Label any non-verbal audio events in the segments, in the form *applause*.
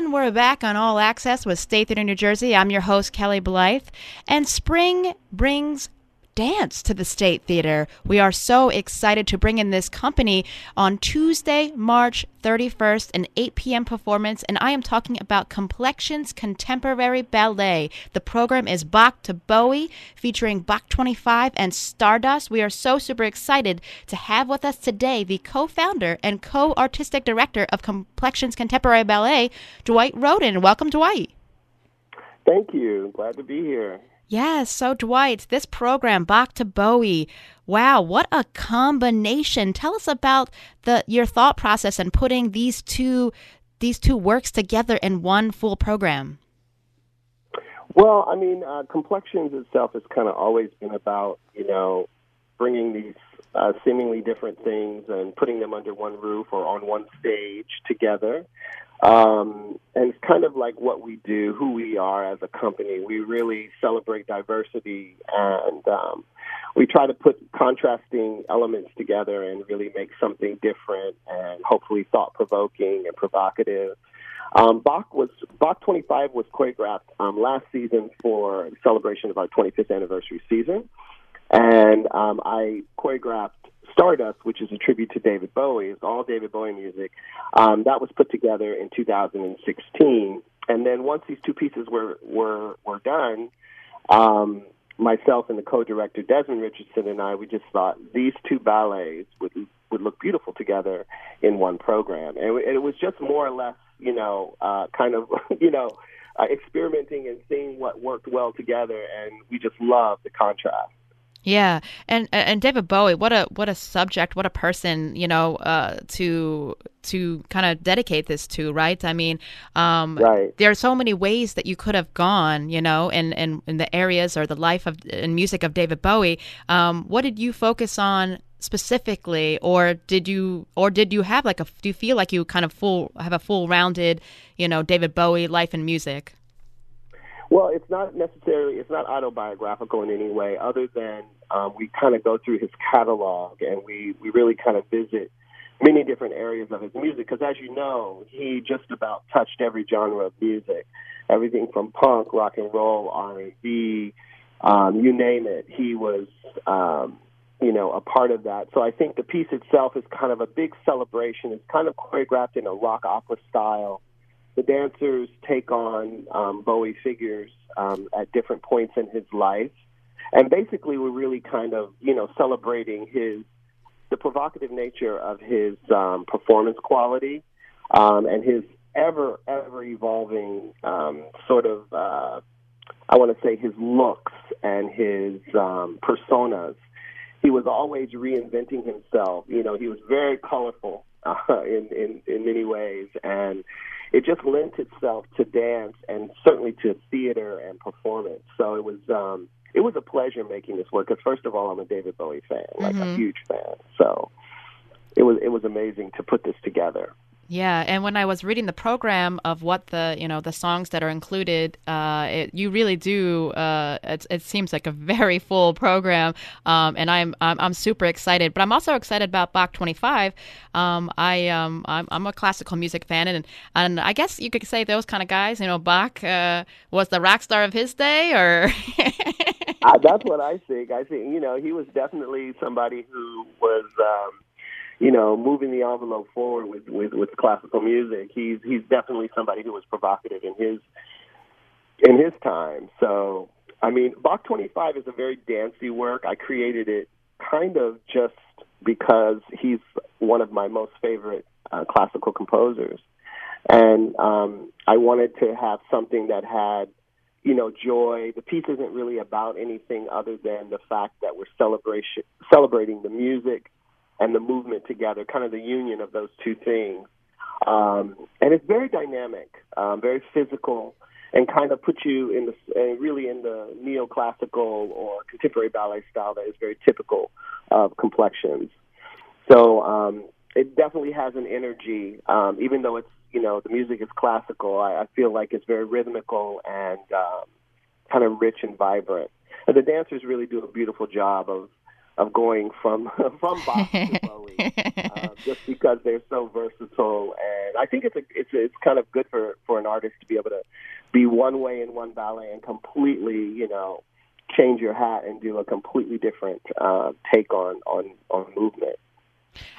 And we're back on All Access with State Theater New Jersey. I'm your host, Kelly Blythe. And spring brings dance to the State Theater. We are so excited to bring in this company on Tuesday, March 31st, an 8 p.m. performance. And I am talking about Complexions Contemporary Ballet. The program is Bach to Bowie, featuring Bach 25 and Stardust. We are so super excited to have with us today the co founder and co artistic director of Complexions Contemporary Ballet, Dwight Rhoden. Welcome, Dwight. Thank you. Glad to be here. Yes, so Dwight, this program, Bach to Bowie, wow, what a combination. Tell us about the your thought process and putting these two these two works together in one full program. Well, I mean, uh, Complexions itself has kind of always been about, you know, bringing these uh, seemingly different things and putting them under one roof or on one stage together. Um, and it's kind of like what we do, who we are as a company. We really celebrate diversity and um, we try to put contrasting elements together and really make something different and hopefully thought provoking and provocative. Um, Bach was Bach 25 was choreographed um, last season for celebration of our 25th anniversary season, and um, I choreographed Stardust, which is a tribute to David Bowie. It's all David Bowie music. Um, that was put together in 2016, and then once these two pieces were were were done, um, myself and the co-director Desmond Richardson and I, we just thought these two ballets would would look beautiful together in one program, and it was just more or less, you know, uh, kind of, *laughs* you know. Uh, experimenting and seeing what worked well together, and we just love the contrast. Yeah, and and David Bowie, what a what a subject, what a person, you know, uh, to to kind of dedicate this to, right? I mean, um, right. there are so many ways that you could have gone, you know, in, in, in the areas or the life of and music of David Bowie. Um, what did you focus on specifically, or did you or did you have like a do you feel like you kind of full have a full rounded, you know, David Bowie life and music? Well, it's not necessarily it's not autobiographical in any way, other than um, we kind of go through his catalog and we we really kind of visit many different areas of his music because, as you know, he just about touched every genre of music, everything from punk, rock and roll, R and B, um, you name it. He was. Um, you know, a part of that. So I think the piece itself is kind of a big celebration. It's kind of choreographed in a rock opera style the dancers take on um, Bowie figures um, at different points in his life, and basically we're really kind of you know celebrating his the provocative nature of his um, performance quality um, and his ever ever evolving um, sort of uh, I want to say his looks and his um, personas. He was always reinventing himself. You know, he was very colorful uh, in, in in many ways, and it just lent itself to dance and certainly to theater and performance. So it was um, it was a pleasure making this work. Because first of all, I'm a David Bowie fan, like mm-hmm. a huge fan. So it was it was amazing to put this together. Yeah, and when I was reading the program of what the you know the songs that are included, uh, it, you really do. Uh, it, it seems like a very full program, um, and I'm, I'm, I'm super excited. But I'm also excited about Bach 25. Um, I um, I'm, I'm, a classical music fan, and and I guess you could say those kind of guys. You know, Bach uh, was the rock star of his day, or. *laughs* uh, that's what I think. I think you know he was definitely somebody who was. Um, you know, moving the envelope forward with, with, with classical music. He's he's definitely somebody who was provocative in his in his time. So I mean, Bach 25 is a very dancey work. I created it kind of just because he's one of my most favorite uh, classical composers, and um, I wanted to have something that had you know, joy. The piece isn't really about anything other than the fact that we're celebration celebrating the music and the movement together, kind of the union of those two things. Um, and it's very dynamic, um, very physical, and kind of puts you in the uh, really in the neoclassical or contemporary ballet style that is very typical of complexions. So um, it definitely has an energy, um, even though it's you know the music is classical. I, I feel like it's very rhythmical and um, kind of rich and vibrant. And the dancers really do a beautiful job of of going from *laughs* from Bach to *laughs* Bowie. Um, just because they're so versatile. And I think it's a, it's a, it's kind of good for for an artist to be able to be one way in one ballet and completely, you know, change your hat and do a completely different uh, take on on on movement.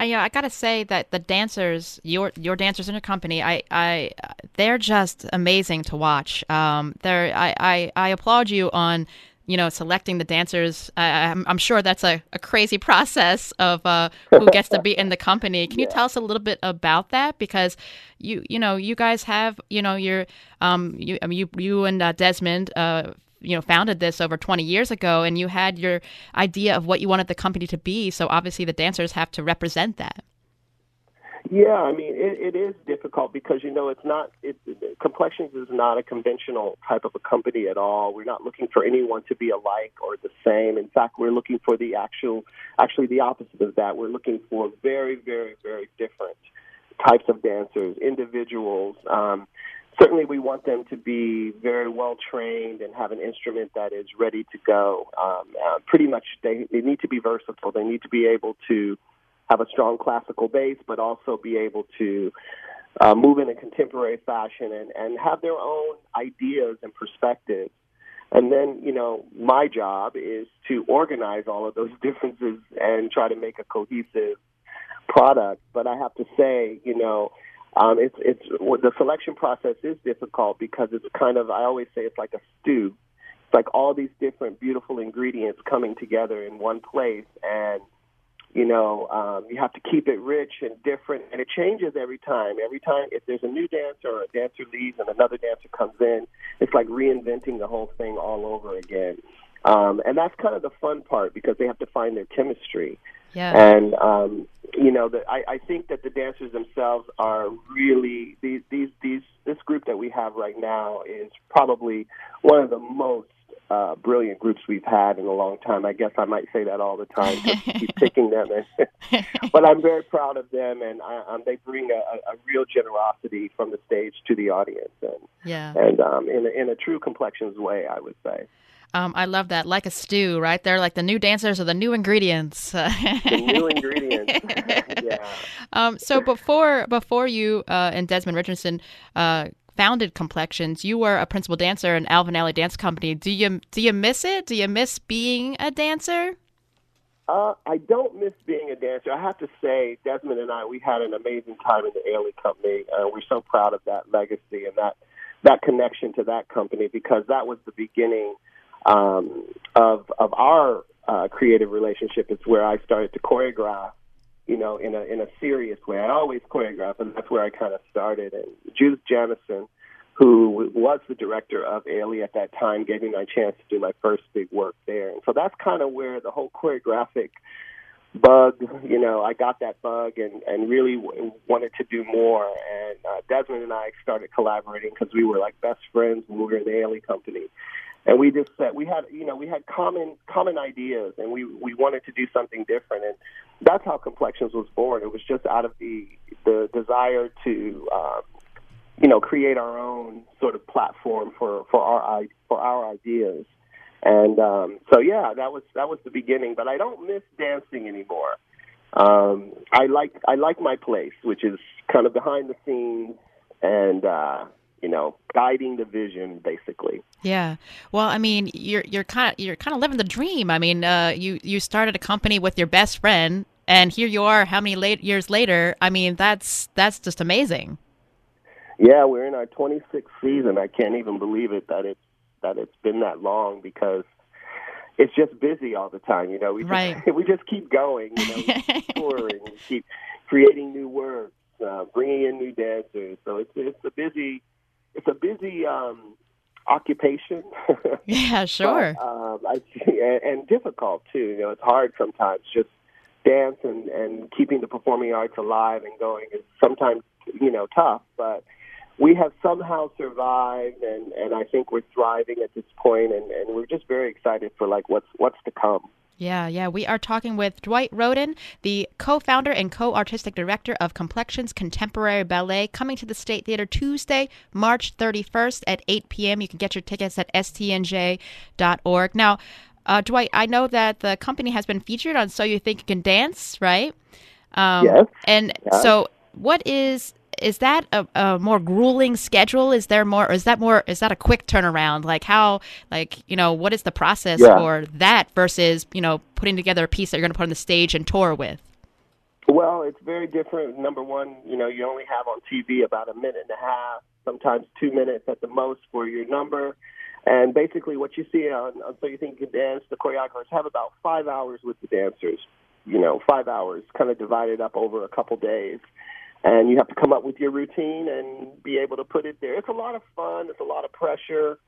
I, yeah, I gotta say that the dancers, your your dancers in your company, I, I, they're just amazing to watch. Um, they're, I, I, I applaud you on, you know, selecting the dancers. I, I'm, I'm sure that's a, a crazy *laughs* process of uh, *laughs* who gets to be in the company. Can yeah. you tell us a little bit about that? Because you, you know, you guys have, you know, your, um, you, I mean, you, you and uh, Desmond, uh, you know founded this over 20 years ago and you had your idea of what you wanted the company to be so obviously the dancers have to represent that yeah i mean it, it is difficult because you know it's not it, complexions is not a conventional type of a company at all we're not looking for anyone to be alike or the same in fact we're looking for the actual actually the opposite of that we're looking for very very very different types of dancers individuals um, certainly we want them to be very well trained and have an instrument that is ready to go. Um, uh, pretty much, they, they need to be versatile. They need to be able to have a strong classical base, but also be able to uh, move in a contemporary fashion and, and have their own ideas and perspectives. And then, you know, my job is to organize all of those *laughs* differences and try to make a cohesive product. But I have to say, you know, um, it's it's the selection process is difficult because it's kind of I always say it's like a stew. It's like all these different beautiful ingredients coming together in one place, and you know um, you have to keep it rich and different, and it changes every time. Every time if there's a new dancer or a dancer leaves and another dancer comes in, it's like reinventing the whole thing all over again. Um, and that's kind of the fun part because they have to find their chemistry. Yeah. And um, you know, the, I, I think that the dancers themselves are really these these these this group that we have right now is probably one of the most uh, brilliant groups we've had in a long time. I guess I might say that all the time. keep *laughs* picking them, *laughs* but I'm very proud of them, and I, um, they bring a, a real generosity from the stage to the audience, and yeah, and um, in a, in a true complexions way, I would say. Um, I love that, like a stew, right? They're like the new dancers or the new ingredients. *laughs* the new ingredients. yeah. Um, so before before you uh, and Desmond Richardson uh, founded Complexions, you were a principal dancer in Alvin Ailey Dance Company. Do you do you miss it? Do you miss being a dancer? Uh, I don't miss being a dancer. I have to say, Desmond and I, we had an amazing time in the Ailey Company. Uh, we're so proud of that legacy and that that connection to that company because that was the beginning um, of of our uh, creative relationship. It's where I started to choreograph, you know, in a in a serious way. I always choreograph, and that's where I kind of started. And Judith Jamison, who was the director of Ailey at that time, gave me my chance to do my first big work there. And so that's kind of where the whole choreographic bug, you know, I got that bug and and really w- wanted to do more. And uh, Desmond and I started collaborating because we were like best friends when we were in the Ailey company and we just said we had you know we had common common ideas and we we wanted to do something different. And that's how complexions was born. It was just out of the the desire to um, you know create our own sort of platform for for our for our ideas. And um, so yeah that was that was the beginning but I don't miss dancing anymore. Um, I like I like my place which is kind of behind the scenes and uh, you know, guiding the vision basically. Yeah. Well, I mean, you're you're kind of you're kind of living the dream. I mean, uh, you you started a company with your best friend, and here you are. How many late years later? I mean, that's that's just amazing. Yeah, we're in our 26th season. I can't even believe it that it's that it's been that long because it's just busy all the time. You know, we just, *laughs* we just keep going. You know, we keep *laughs* touring, we keep creating new works, uh, bringing in new dancers. So it's it's a busy it's a busy um, occupation. *laughs* yeah, sure. but, um, I, and, and difficult too. You know, it's hard sometimes. Just dance and and keeping the performing arts alive and going is sometimes you know tough, but we have somehow survived and and I think we're thriving at this point and and we're just very excited for like what's what's to come. Yeah, yeah. We are talking with Dwight Rhoden, the co founder and co artistic director of Complexions Contemporary Ballet, coming to the State Theater Tuesday, March 31st at 8 p.m. You can get your tickets at stnj.org. Now, uh, Dwight, I know that the company has been featured on So You Think You Can Dance, right? Um, Yes. And Yeah. so, what is is that a, a more grueling schedule? Is there more? Is that more? Is that a quick turnaround? Like how? Like you know, what is the process Yeah. for that versus you know putting together a piece that you're going to put on the stage and tour with? Well, it's very different. Number one, you know, you only have on TV about a minute and a half, sometimes two minutes at the most for your number. And basically, what you see on, on So You Think You Can Dance, the choreographers have about five hours with the dancers. You know, five hours, kind of divided up over a couple days. And you have to come up with your routine and be able to put it there. It's a lot of fun. It's a lot of pressure.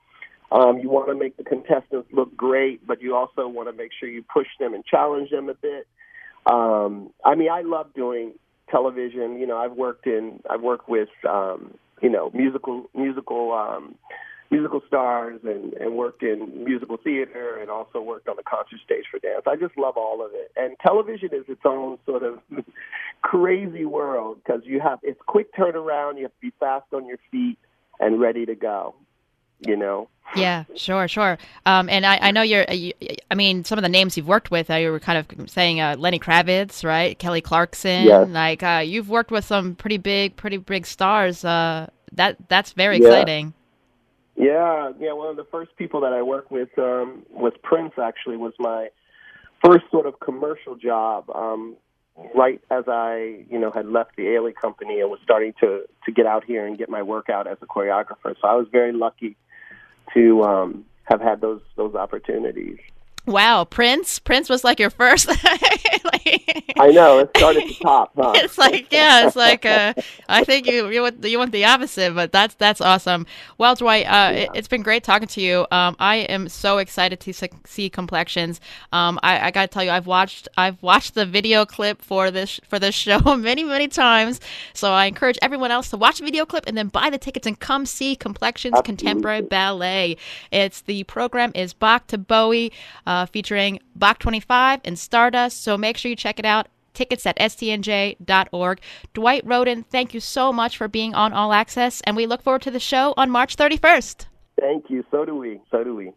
Um, you want to make the contestants look great, but you also want to make sure you push them and challenge them a bit. Um, I mean, I love doing television. You know, I've worked in, I've worked with, um, you know, musical, musical, um, musical stars, and and worked in musical theater, and also worked on the concert stage for dance. I just love all of it. And television is its own sort of crazy world because you have it's quick turnaround. You have to be fast on your feet and ready to go. You know. Yeah, sure, sure. Um, and I, I know you're. You, I mean, some of the names you've worked with. Uh, you were kind of saying uh, Lenny Kravitz, right? Kelly Clarkson. Yes. Like uh, you've worked with some pretty big, pretty big stars. Uh, that that's very Yeah. exciting. Yeah, yeah. One of the first people that I worked with um, was Prince. Actually, was my first sort of commercial job. Um, right as I, you know, had left the Ailey company and was starting to to get out here and get my work out as a choreographer. So I was very lucky to um, have had those those opportunities. Wow, Prince. Prince was like your first. like, *laughs* I know. Let's start at the top, huh? *laughs* it's like yeah, it's like uh, I think you you want you want the opposite, but that's that's awesome. Well, Dwight, uh, it, it's been great talking to you. Um, I am so excited to see complexions. Um, I, I got to tell you, I've watched I've watched the video clip for this for this show *laughs* many many times. So I encourage everyone else to watch the video clip and then buy the tickets and come see Complexions Contemporary Ballet. It's the program is Bach to Bowie, uh, featuring Bach 25 and Stardust. So make sure you check it out tickets at stnj.org. Dwight Rhoden, thank you so much for being on All Access, and we look forward to the show on March 31st. Thank you. So do we. So do we.